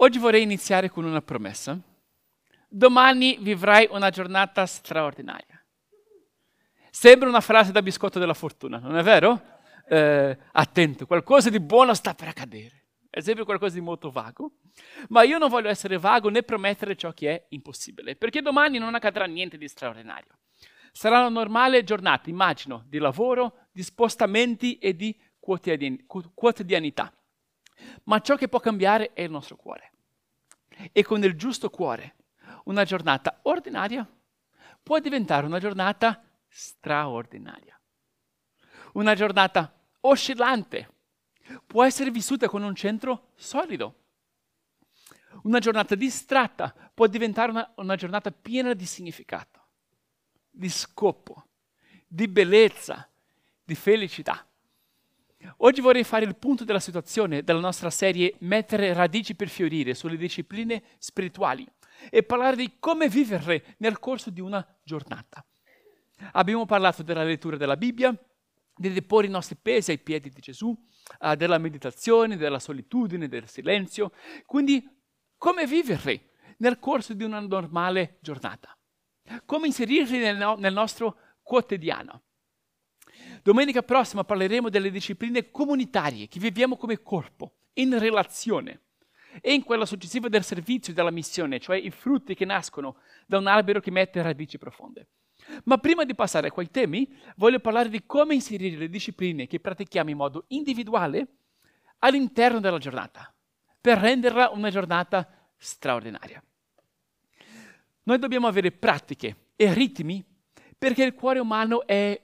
Oggi vorrei iniziare con una promessa. Domani vivrai una giornata straordinaria. Sembra una frase da biscotto della fortuna, non è vero? Eh, attento, qualcosa di buono sta per accadere. È sempre qualcosa di molto vago. Ma io non voglio essere vago né promettere ciò che è impossibile, perché domani non accadrà niente di straordinario. Sarà una normale giornata, immagino, di lavoro, di spostamenti e di quotidianità. Ma ciò che può cambiare è il nostro cuore. E con il giusto cuore, una giornata ordinaria può diventare una giornata straordinaria. Una giornata oscillante può essere vissuta con un centro solido. Una giornata distratta può diventare una, una giornata piena di significato, di scopo, di bellezza, di felicità. Oggi vorrei fare il punto della situazione della nostra serie Mettere radici per fiorire sulle discipline spirituali e parlare di come viverle nel corso di una giornata. Abbiamo parlato della lettura della Bibbia, di deporre i nostri pesi ai piedi di Gesù, uh, della meditazione, della solitudine, del silenzio. Quindi come viverli nel corso di una normale giornata? Come inserirli nel, no- nel nostro quotidiano? Domenica prossima parleremo delle discipline comunitarie che viviamo come corpo, in relazione, e in quella successiva del servizio e della missione, cioè i frutti che nascono da un albero che mette radici profonde. Ma prima di passare a quei temi, voglio parlare di come inserire le discipline che pratichiamo in modo individuale all'interno della giornata, per renderla una giornata straordinaria. Noi dobbiamo avere pratiche e ritmi perché il cuore umano è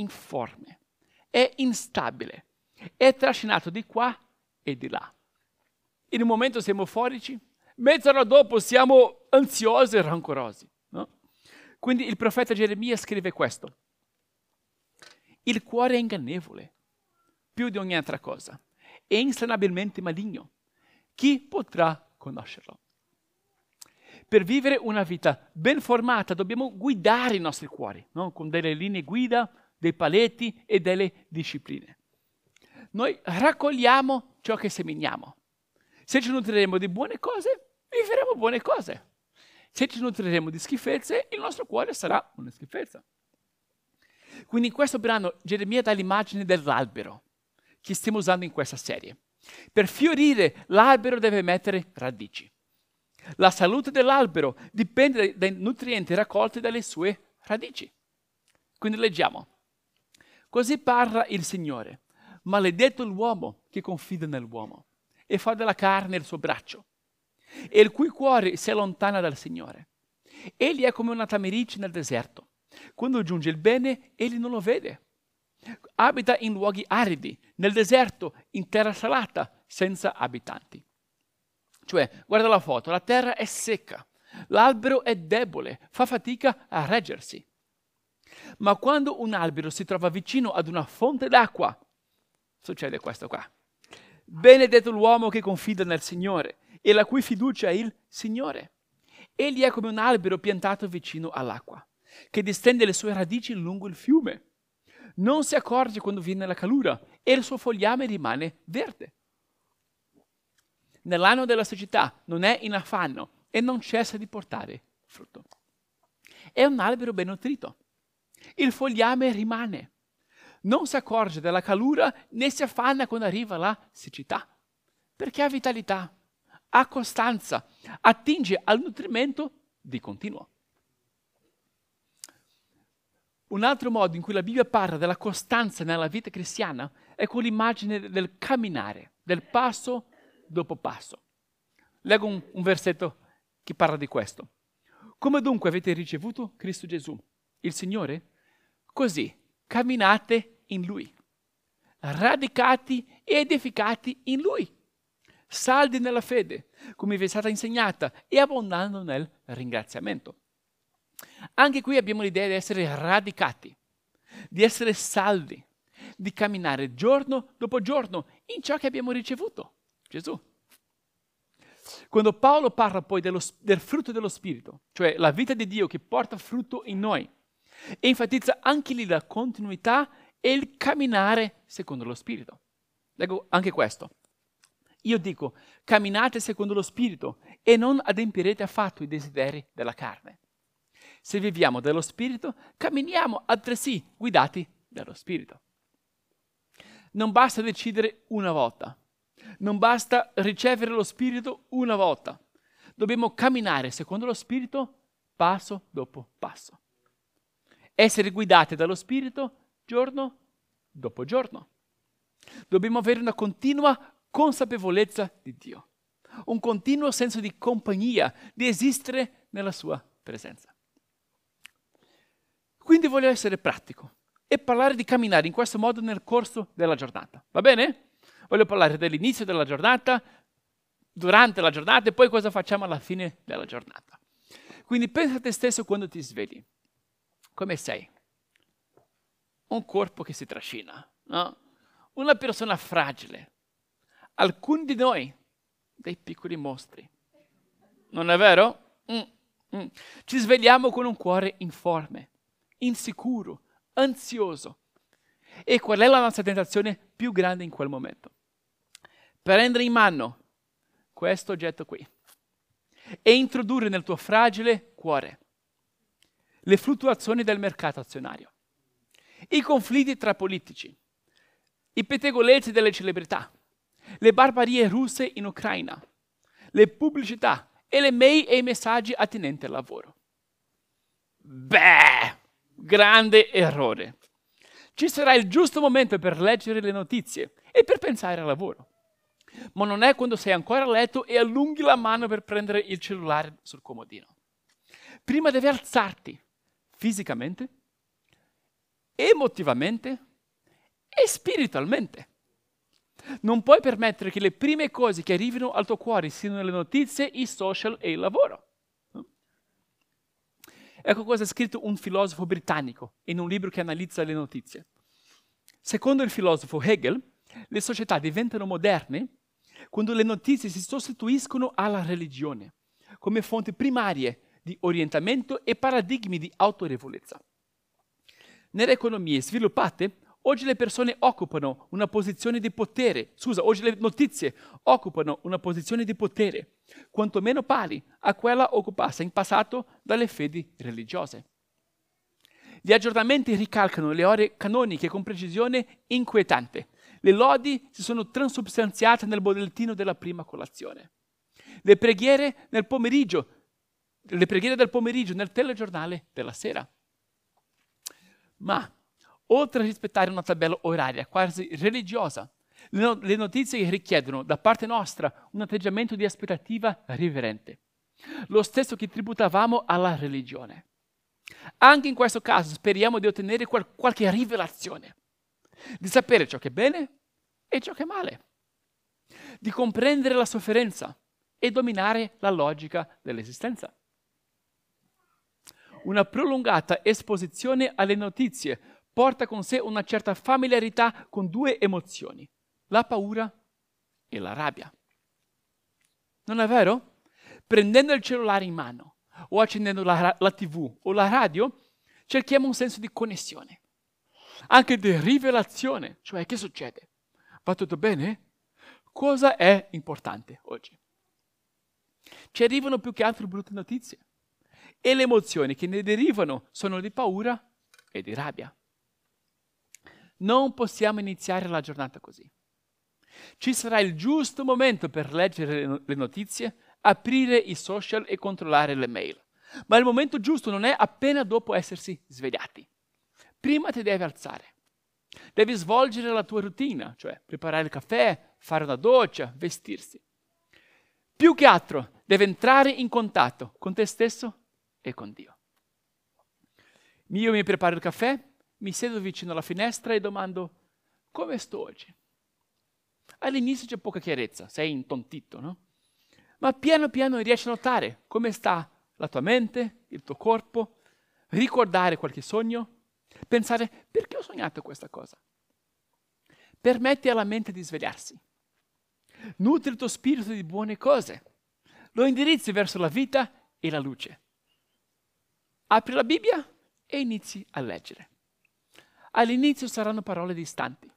informe, è instabile, è trascinato di qua e di là. In un momento siamo euforici, mezz'ora dopo siamo ansiosi e rancorosi. No? Quindi il profeta Geremia scrive questo. Il cuore è ingannevole, più di ogni altra cosa, è insanabilmente maligno. Chi potrà conoscerlo? Per vivere una vita ben formata dobbiamo guidare i nostri cuori, no? con delle linee guida dei paletti e delle discipline. Noi raccogliamo ciò che seminiamo. Se ci nutriremo di buone cose, vivremo buone cose. Se ci nutriremo di schifezze, il nostro cuore sarà una schifezza. Quindi in questo brano Geremia dà l'immagine dell'albero che stiamo usando in questa serie. Per fiorire l'albero deve mettere radici. La salute dell'albero dipende dai nutrienti raccolti dalle sue radici. Quindi leggiamo. Così parla il Signore. Maledetto l'uomo che confida nell'uomo e fa della carne il suo braccio, e il cui cuore si allontana dal Signore. Egli è come una tamerice nel deserto. Quando giunge il bene, egli non lo vede. Abita in luoghi aridi, nel deserto, in terra salata, senza abitanti. Cioè, guarda la foto, la terra è secca, l'albero è debole, fa fatica a reggersi. Ma quando un albero si trova vicino ad una fonte d'acqua, succede questo qua. Benedetto l'uomo che confida nel Signore e la cui fiducia è il Signore. Egli è come un albero piantato vicino all'acqua, che distende le sue radici lungo il fiume. Non si accorge quando viene la calura e il suo fogliame rimane verde. Nell'anno della siccità non è in affanno e non cessa di portare frutto. È un albero ben nutrito il fogliame rimane. Non si accorge della calura né si affanna quando arriva la siccità, perché ha vitalità, ha costanza, attinge al nutrimento di continuo. Un altro modo in cui la Bibbia parla della costanza nella vita cristiana è con l'immagine del camminare, del passo dopo passo. Leggo un, un versetto che parla di questo. Come dunque avete ricevuto Cristo Gesù, il Signore? Così camminate in Lui, radicati ed edificati in Lui, saldi nella fede, come vi è stata insegnata, e abbondando nel ringraziamento. Anche qui abbiamo l'idea di essere radicati, di essere saldi, di camminare giorno dopo giorno in ciò che abbiamo ricevuto, Gesù. Quando Paolo parla poi dello, del frutto dello Spirito, cioè la vita di Dio che porta frutto in noi, e enfatizza anche lì la continuità e il camminare secondo lo Spirito. Leggo anche questo. Io dico, camminate secondo lo Spirito e non adempirete affatto i desideri della carne. Se viviamo dello Spirito, camminiamo altresì guidati dallo Spirito. Non basta decidere una volta, non basta ricevere lo Spirito una volta. Dobbiamo camminare secondo lo Spirito passo dopo passo. Essere guidati dallo Spirito giorno dopo giorno. Dobbiamo avere una continua consapevolezza di Dio, un continuo senso di compagnia, di esistere nella sua presenza. Quindi voglio essere pratico e parlare di camminare in questo modo nel corso della giornata. Va bene? Voglio parlare dell'inizio della giornata, durante la giornata e poi cosa facciamo alla fine della giornata. Quindi pensa a te stesso quando ti svegli. Come sei? Un corpo che si trascina, no? Una persona fragile. Alcuni di noi, dei piccoli mostri. Non è vero? Mm, mm. Ci svegliamo con un cuore informe, insicuro, ansioso. E qual è la nostra tentazione più grande in quel momento? Prendere in mano questo oggetto qui e introdurre nel tuo fragile cuore le fluttuazioni del mercato azionario, i conflitti tra politici, i pettegolezzi delle celebrità, le barbarie russe in Ucraina, le pubblicità e le mail e i messaggi attinenti al lavoro. Beh, grande errore. Ci sarà il giusto momento per leggere le notizie e per pensare al lavoro. Ma non è quando sei ancora a letto e allunghi la mano per prendere il cellulare sul comodino. Prima devi alzarti fisicamente, emotivamente e spiritualmente. Non puoi permettere che le prime cose che arrivino al tuo cuore siano le notizie, i social e il lavoro. Ecco cosa ha scritto un filosofo britannico in un libro che analizza le notizie. Secondo il filosofo Hegel, le società diventano moderne quando le notizie si sostituiscono alla religione come fonti primarie di orientamento e paradigmi di autorevolezza. Nelle economie sviluppate, oggi le persone occupano una posizione di potere, scusa, oggi le notizie occupano una posizione di potere, quantomeno pari a quella occupata in passato dalle fedi religiose. Gli aggiornamenti ricalcano le ore canoniche con precisione inquietante. Le lodi si sono transubstanziate nel bollettino della prima colazione. Le preghiere nel pomeriggio le preghiere del pomeriggio nel telegiornale della sera. Ma, oltre a rispettare una tabella oraria quasi religiosa, le notizie richiedono da parte nostra un atteggiamento di aspettativa riverente, lo stesso che tributavamo alla religione. Anche in questo caso speriamo di ottenere qual- qualche rivelazione, di sapere ciò che è bene e ciò che è male, di comprendere la sofferenza e dominare la logica dell'esistenza una prolungata esposizione alle notizie porta con sé una certa familiarità con due emozioni, la paura e la rabbia. Non è vero? Prendendo il cellulare in mano o accendendo la, la tv o la radio, cerchiamo un senso di connessione, anche di rivelazione, cioè che succede? Va tutto bene? Cosa è importante oggi? Ci arrivano più che altro brutte notizie e le emozioni che ne derivano sono di paura e di rabbia. Non possiamo iniziare la giornata così. Ci sarà il giusto momento per leggere le notizie, aprire i social e controllare le mail. Ma il momento giusto non è appena dopo essersi svegliati. Prima ti devi alzare. Devi svolgere la tua routine, cioè preparare il caffè, fare una doccia, vestirsi. Più che altro, devi entrare in contatto con te stesso e con Dio. Io mi preparo il caffè, mi siedo vicino alla finestra e domando come sto oggi. All'inizio c'è poca chiarezza, sei intontito, no? Ma piano piano riesci a notare come sta la tua mente, il tuo corpo, ricordare qualche sogno, pensare perché ho sognato questa cosa. Permetti alla mente di svegliarsi. Nutri il tuo spirito di buone cose. Lo indirizzi verso la vita e la luce apri la Bibbia e inizi a leggere. All'inizio saranno parole distanti,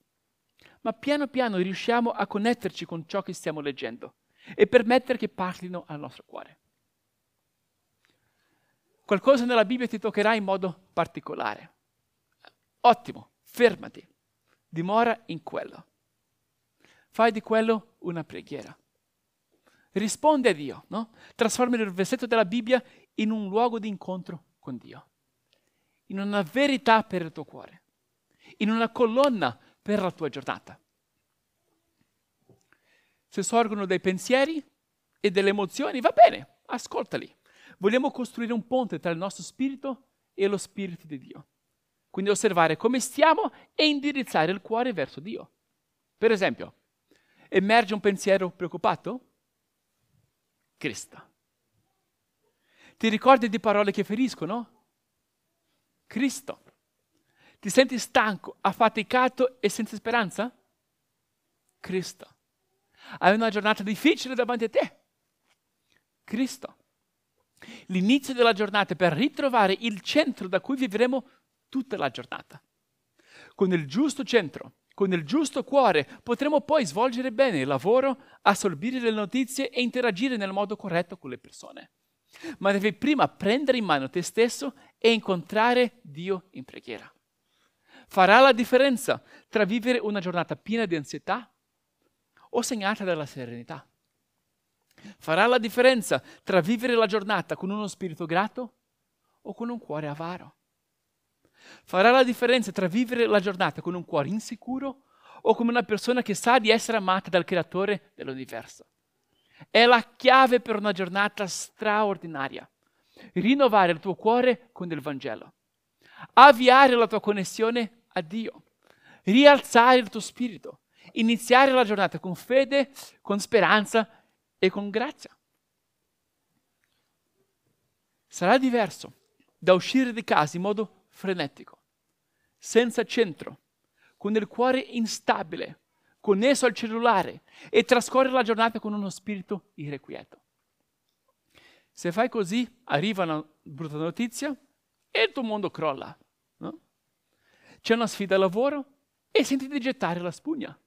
ma piano piano riusciamo a connetterci con ciò che stiamo leggendo e permettere che parlino al nostro cuore. Qualcosa nella Bibbia ti toccherà in modo particolare. Ottimo, fermati, dimora in quello. Fai di quello una preghiera. Risponde a Dio, no? Trasforma il versetto della Bibbia in un luogo di incontro con Dio, in una verità per il tuo cuore, in una colonna per la tua giornata. Se sorgono dei pensieri e delle emozioni, va bene, ascoltali. Vogliamo costruire un ponte tra il nostro spirito e lo spirito di Dio. Quindi osservare come stiamo e indirizzare il cuore verso Dio. Per esempio, emerge un pensiero preoccupato? Cristo. Ti ricordi di parole che feriscono? Cristo. Ti senti stanco, affaticato e senza speranza? Cristo. Hai una giornata difficile davanti a te? Cristo. L'inizio della giornata per ritrovare il centro da cui vivremo tutta la giornata. Con il giusto centro, con il giusto cuore, potremo poi svolgere bene il lavoro, assorbire le notizie e interagire nel modo corretto con le persone. Ma devi prima prendere in mano te stesso e incontrare Dio in preghiera farà la differenza tra vivere una giornata piena di ansietà o segnata dalla serenità. Farà la differenza tra vivere la giornata con uno spirito grato o con un cuore avaro. Farà la differenza tra vivere la giornata con un cuore insicuro o come una persona che sa di essere amata dal creatore dell'universo. È la chiave per una giornata straordinaria. Rinnovare il tuo cuore con il Vangelo avviare la tua connessione a Dio, rialzare il tuo spirito, iniziare la giornata con fede, con speranza e con grazia. Sarà diverso da uscire di casa in modo frenetico, senza centro, con il cuore instabile, connesso al cellulare e trascorrere la giornata con uno spirito irrequieto. Se fai così, arriva una brutta notizia, e il tuo mondo crolla. No? C'è una sfida al lavoro e senti di gettare la spugna.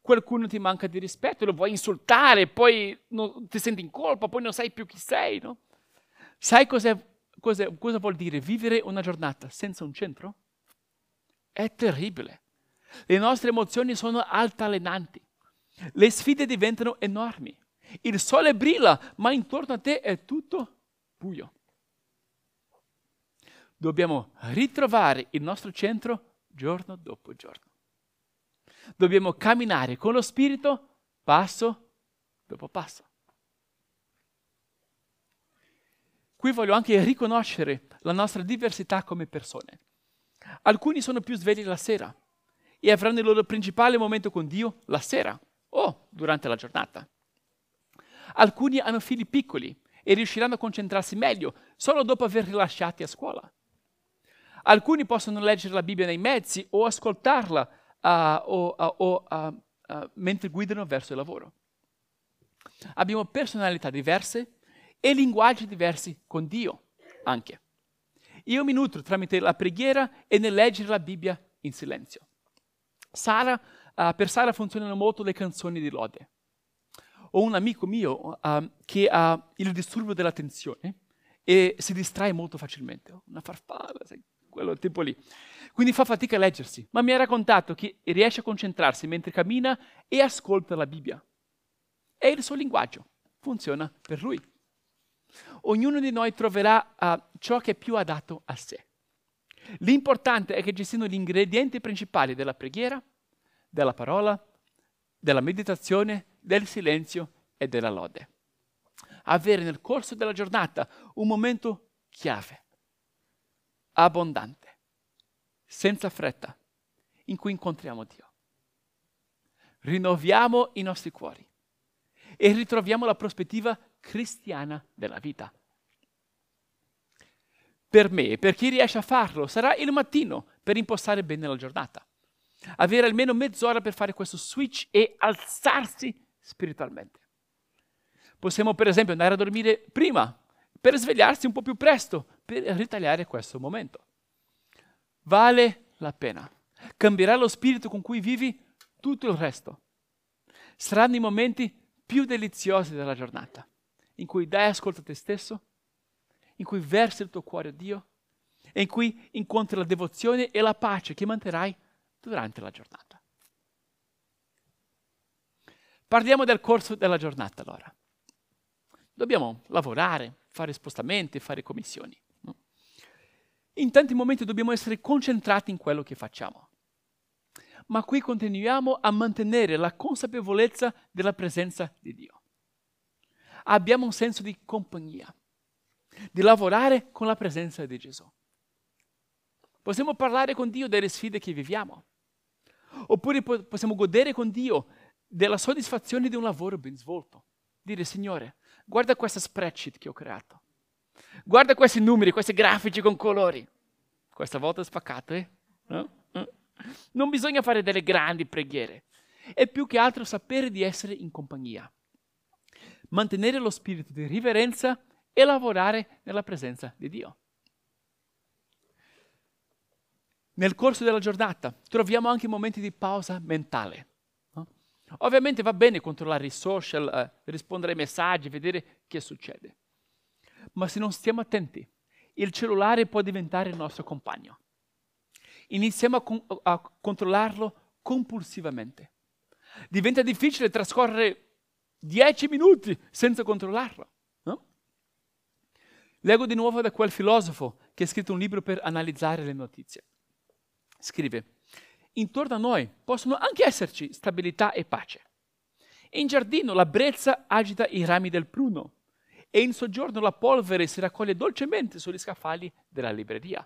Qualcuno ti manca di rispetto, lo vuoi insultare, poi non, ti senti in colpa, poi non sai più chi sei. No? Sai cosa, cosa vuol dire vivere una giornata senza un centro? È terribile. Le nostre emozioni sono altalenanti. Le sfide diventano enormi. Il sole brilla, ma intorno a te è tutto buio dobbiamo ritrovare il nostro centro giorno dopo giorno. Dobbiamo camminare con lo Spirito passo dopo passo. Qui voglio anche riconoscere la nostra diversità come persone. Alcuni sono più svegli la sera e avranno il loro principale momento con Dio la sera o durante la giornata. Alcuni hanno figli piccoli e riusciranno a concentrarsi meglio solo dopo averli lasciati a scuola. Alcuni possono leggere la Bibbia nei mezzi o ascoltarla uh, o, uh, uh, mentre guidano verso il lavoro. Abbiamo personalità diverse e linguaggi diversi con Dio anche. Io mi nutro tramite la preghiera e nel leggere la Bibbia in silenzio. Sara, per Sara funzionano molto le canzoni di lode. Ho un amico mio che ha il disturbo dell'attenzione e si distrae molto facilmente. Una farfalla, sai, quello tipo lì. Quindi fa fatica a leggersi, ma mi ha raccontato che riesce a concentrarsi mentre cammina e ascolta la Bibbia. È il suo linguaggio, funziona per lui. Ognuno di noi troverà uh, ciò che è più adatto a sé. L'importante è che ci siano gli ingredienti principali della preghiera, della parola, della meditazione, del silenzio e della lode. Avere nel corso della giornata un momento chiave abbondante, senza fretta, in cui incontriamo Dio. Rinnoviamo i nostri cuori e ritroviamo la prospettiva cristiana della vita. Per me, per chi riesce a farlo, sarà il mattino per impostare bene la giornata. Avere almeno mezz'ora per fare questo switch e alzarsi spiritualmente. Possiamo per esempio andare a dormire prima per svegliarsi un po' più presto, per ritagliare questo momento. Vale la pena. Cambierà lo spirito con cui vivi tutto il resto. Saranno i momenti più deliziosi della giornata, in cui dai ascolto a te stesso, in cui versi il tuo cuore a Dio e in cui incontri la devozione e la pace che manterrai durante la giornata. Parliamo del corso della giornata allora. Dobbiamo lavorare, fare spostamenti, fare commissioni. In tanti momenti dobbiamo essere concentrati in quello che facciamo. Ma qui continuiamo a mantenere la consapevolezza della presenza di Dio. Abbiamo un senso di compagnia, di lavorare con la presenza di Gesù. Possiamo parlare con Dio delle sfide che viviamo. Oppure possiamo godere con Dio della soddisfazione di un lavoro ben svolto. Dire, Signore, guarda questa spreadsheet che ho creato. Guarda questi numeri, questi grafici con colori. Questa volta spaccato, eh? No? Eh? Non bisogna fare delle grandi preghiere. È più che altro sapere di essere in compagnia. Mantenere lo spirito di riverenza e lavorare nella presenza di Dio. Nel corso della giornata troviamo anche momenti di pausa mentale. No? Ovviamente va bene controllare i social, eh, rispondere ai messaggi, vedere che succede. Ma se non stiamo attenti, il cellulare può diventare il nostro compagno. Iniziamo a, con- a controllarlo compulsivamente. Diventa difficile trascorrere dieci minuti senza controllarlo. Leggo di nuovo da quel filosofo che ha scritto un libro per analizzare le notizie. Scrive, intorno a noi possono anche esserci stabilità e pace. In giardino la brezza agita i rami del pruno e in soggiorno la polvere si raccoglie dolcemente sugli scaffali della libreria.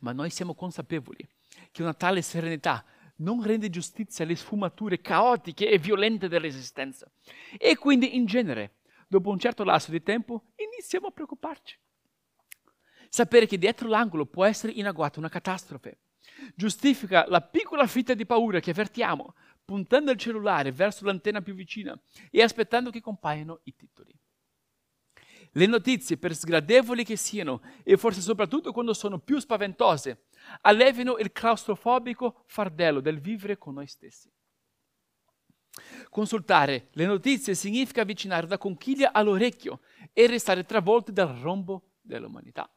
Ma noi siamo consapevoli che una tale serenità non rende giustizia alle sfumature caotiche e violente dell'esistenza. E quindi, in genere, dopo un certo lasso di tempo, iniziamo a preoccuparci. Sapere che dietro l'angolo può essere in agguato una catastrofe giustifica la piccola fitta di paura che avvertiamo puntando il cellulare verso l'antenna più vicina e aspettando che compaiano i titoli. Le notizie, per sgradevoli che siano, e forse soprattutto quando sono più spaventose, allevino il claustrofobico fardello del vivere con noi stessi. Consultare le notizie significa avvicinare la conchiglia all'orecchio e restare travolti dal rombo dell'umanità.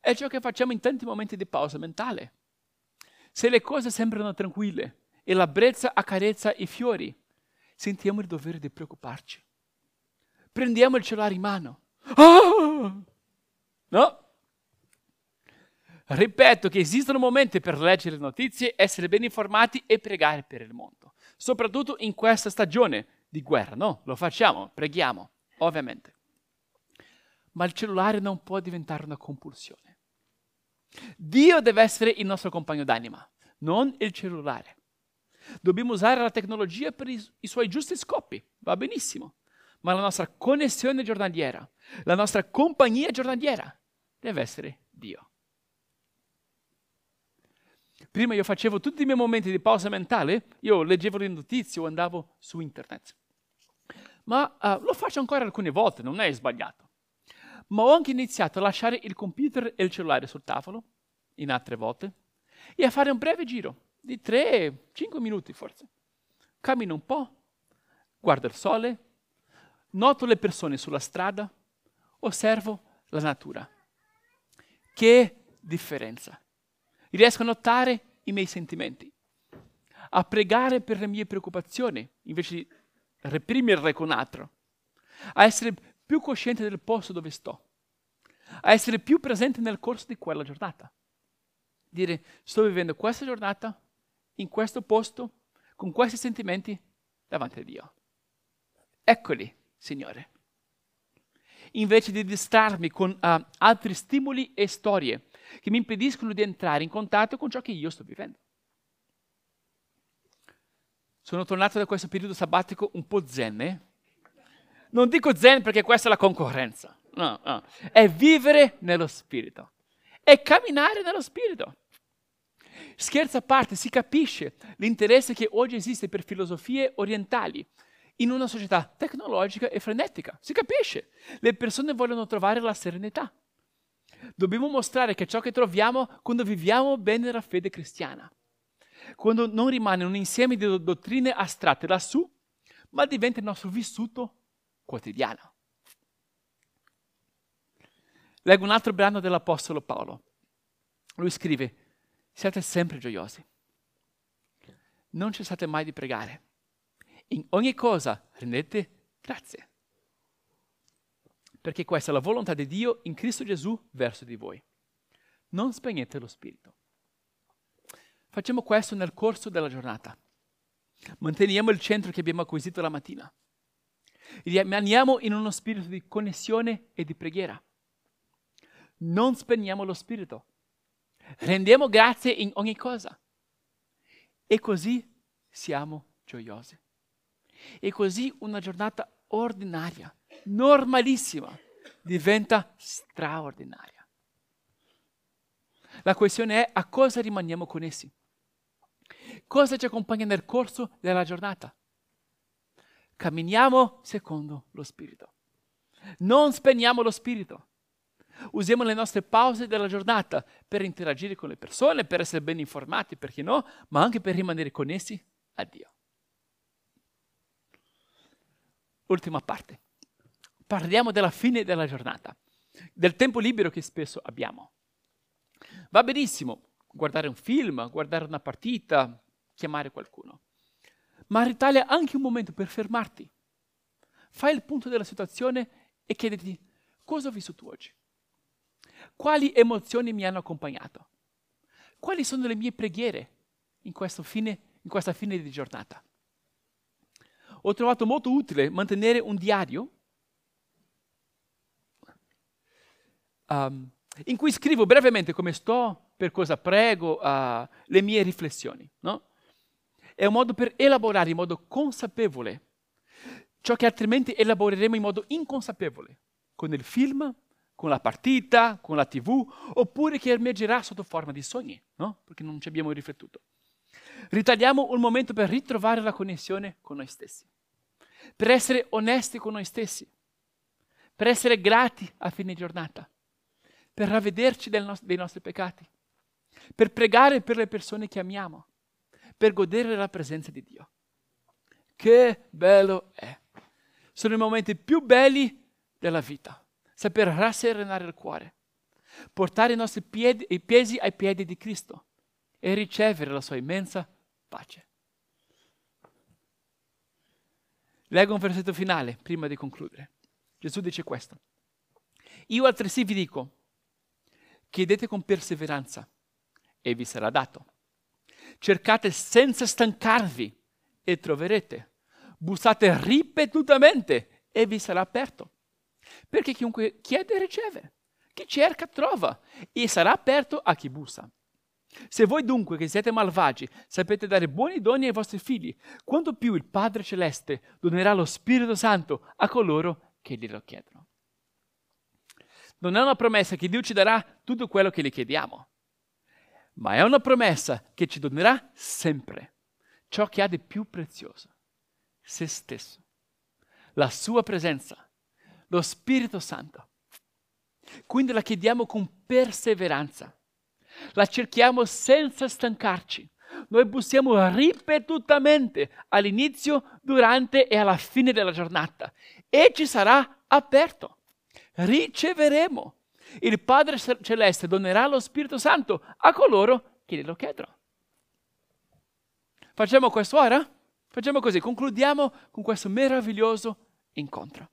È ciò che facciamo in tanti momenti di pausa mentale. Se le cose sembrano tranquille e la brezza accarezza i fiori, sentiamo il dovere di preoccuparci. Prendiamo il cellulare in mano. Oh! No? Ripeto che esistono momenti per leggere le notizie, essere ben informati e pregare per il mondo. Soprattutto in questa stagione di guerra, no? Lo facciamo, preghiamo, ovviamente. Ma il cellulare non può diventare una compulsione. Dio deve essere il nostro compagno d'anima, non il cellulare. Dobbiamo usare la tecnologia per i, suoi giusti scopi, va benissimo, ma la nostra connessione giornaliera, la nostra compagnia giornaliera deve essere Dio. Prima io facevo tutti i miei momenti di pausa mentale, io leggevo le notizie o andavo su internet. Ma uh, lo faccio ancora alcune volte, non è sbagliato ma ho anche iniziato a lasciare il computer e il cellulare sul tavolo, in altre volte, e a fare un breve giro di 3-5 minuti forse. Cammino un po', guardo il sole, noto le persone sulla strada, osservo la natura. Che differenza! Riesco a notare i miei sentimenti, a pregare per le mie preoccupazioni invece di reprimerle con altro, a essere più cosciente del posto dove sto, a essere più presente nel corso di quella giornata. Dire, sto vivendo questa giornata, in questo posto, con questi sentimenti, davanti a Dio. Eccoli, Signore. Invece di distrarmi con uh, altri stimoli e storie che mi impediscono di entrare in contatto con ciò che io sto vivendo. Sono tornato da questo periodo sabbatico un po' zen, eh? Non dico zen perché questa è la concorrenza. No, no. È vivere nello spirito. È camminare nello spirito. Scherzo a parte, si capisce l'interesse che oggi esiste per filosofie orientali in una società tecnologica e frenetica. Si capisce. Le persone vogliono trovare la serenità. Dobbiamo mostrare che ciò che troviamo quando viviamo bene la fede cristiana, quando non rimane un insieme di dottrine astratte lassù, ma diventa il nostro vissuto quotidiano. Leggo un altro brano dell'Apostolo Paolo. Lui scrive, siate sempre gioiosi, non cessate mai di pregare, in ogni cosa rendete grazie, perché questa è la volontà di Dio in Cristo Gesù verso di voi. Non spegnete lo spirito. Facciamo questo nel corso della giornata. Manteniamo il centro che abbiamo acquisito la mattina. Rimaniamo in uno spirito di connessione e di preghiera. Non spegniamo lo spirito. Rendiamo grazie in ogni cosa. E così siamo gioiosi. E così una giornata ordinaria, normalissima, diventa straordinaria. La questione è a cosa rimaniamo connessi. Cosa ci accompagna nel corso della giornata? Camminiamo secondo lo Spirito. Non spegniamo lo Spirito. Usiamo le nostre pause della giornata per interagire con le persone, per essere ben informati, perché no, ma anche per rimanere connessi a Dio. Ultima parte. Parliamo della fine della giornata, del tempo libero che spesso abbiamo. Va benissimo guardare un film, guardare una partita, chiamare qualcuno, ma ritaglia anche un momento per fermarti. Fai il punto della situazione e chiediti cosa ho vissuto oggi. Quali emozioni mi hanno accompagnato? Quali sono le mie preghiere in, fine, in questa fine di giornata? Ho trovato molto utile mantenere un diario um, in cui scrivo brevemente come sto, per cosa prego, uh, le mie riflessioni. No? È un modo per elaborare in modo consapevole ciò che altrimenti elaboreremo in modo inconsapevole, con il film, con la partita, con la tv, oppure che emergerà sotto forma di sogni, no? Perché non ci abbiamo riflettuto. Ritagliamo un momento per ritrovare la connessione con noi stessi, per essere onesti con noi stessi, per essere grati a fine giornata, per ravvederci no- dei nostri peccati, per pregare per le persone che amiamo, per godere la presenza di Dio. Che bello è! Sono i momenti più belli della vita. Saper rasserenare il cuore, portare i nostri piedi, i pesi ai piedi di Cristo. E ricevere la sua immensa pace. Leggo un versetto finale prima di concludere. Gesù dice questo. Io altresì vi dico, chiedete con perseveranza e vi sarà dato. Cercate senza stancarvi e troverete. Bussate ripetutamente e vi sarà aperto. Perché chiunque chiede riceve, chi cerca trova e sarà aperto a chi bussa. Se voi dunque che siete malvagi sapete dare buoni doni ai vostri figli, quanto più il Padre Celeste donerà lo Spirito Santo a coloro che glielo chiedono. Non è una promessa che Dio ci darà tutto quello che gli chiediamo, ma è una promessa che ci donerà sempre ciò che ha di più prezioso, se stesso, la sua presenza lo Spirito Santo. Quindi la chiediamo con perseveranza, la cerchiamo senza stancarci. Noi bussiamo ripetutamente all'inizio, durante e alla fine della giornata e ci sarà aperto. Riceveremo. Il Padre Celeste donerà lo Spirito Santo a coloro che glielo chiedono. Facciamo questo ora? Facciamo così, concludiamo con questo meraviglioso incontro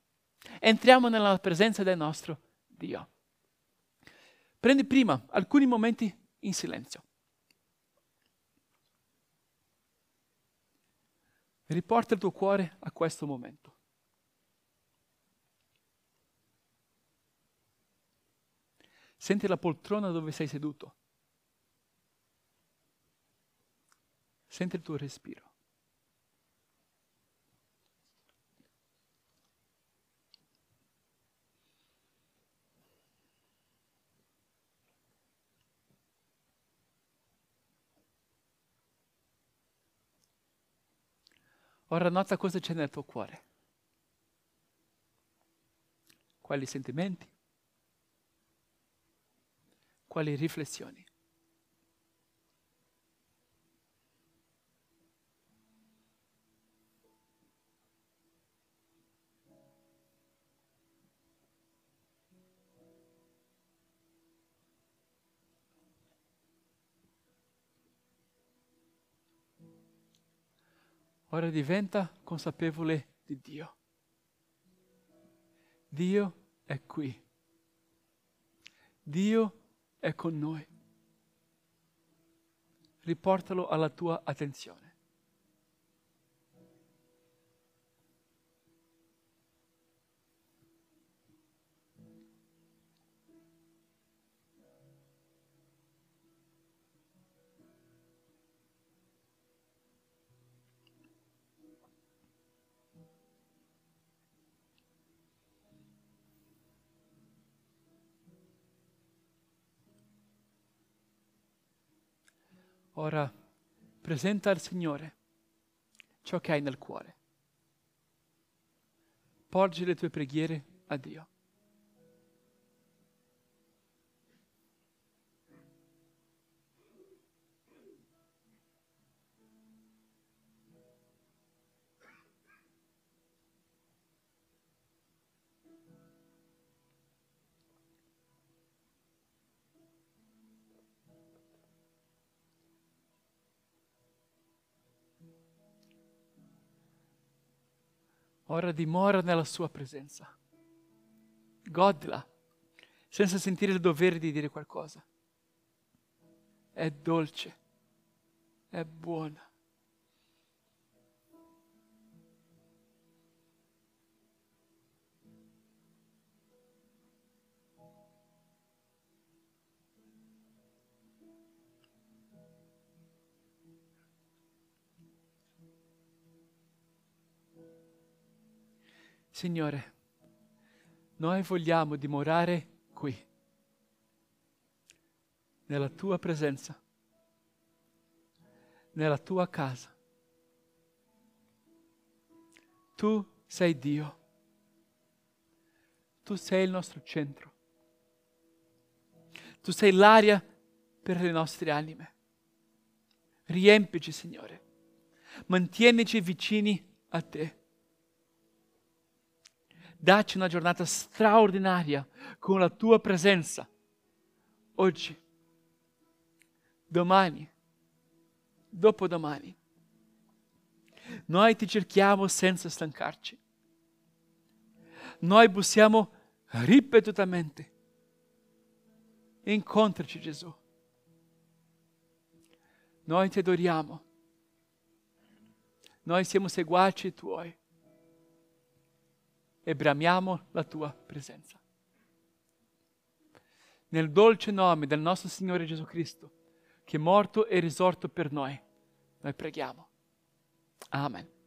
entriamo nella presenza del nostro Dio. Prendi prima alcuni momenti in silenzio. Riporta il tuo cuore a questo momento. Senti la poltrona dove sei seduto. Senti il tuo respiro. Ora nota cosa c'è nel tuo cuore. Quali sentimenti? quali riflessioni. Ora diventa consapevole di Dio. Dio è qui. Dio è con noi. Riportalo alla tua attenzione. Ora presenta al Signore ciò che hai nel cuore. Porgi le tue preghiere a Dio. Ora dimora nella sua presenza. Godila, senza sentire il dovere di dire qualcosa. È dolce, è buona. Signore, noi vogliamo dimorare qui, nella tua presenza, nella tua casa. Tu sei Dio, tu sei il nostro centro, tu sei l'aria per le nostre anime. Riempici, Signore, mantienici vicini a te dacci una giornata straordinaria con la tua presenza. Oggi, domani, dopodomani. Noi ti cerchiamo senza stancarci. Noi bussiamo ripetutamente. Incontraci Gesù. Noi ti adoriamo. Noi siamo seguaci tuoi e bramiamo la tua presenza. Nel dolce nome del nostro Signore Gesù Cristo, che è morto e risorto per noi, noi preghiamo. Amen.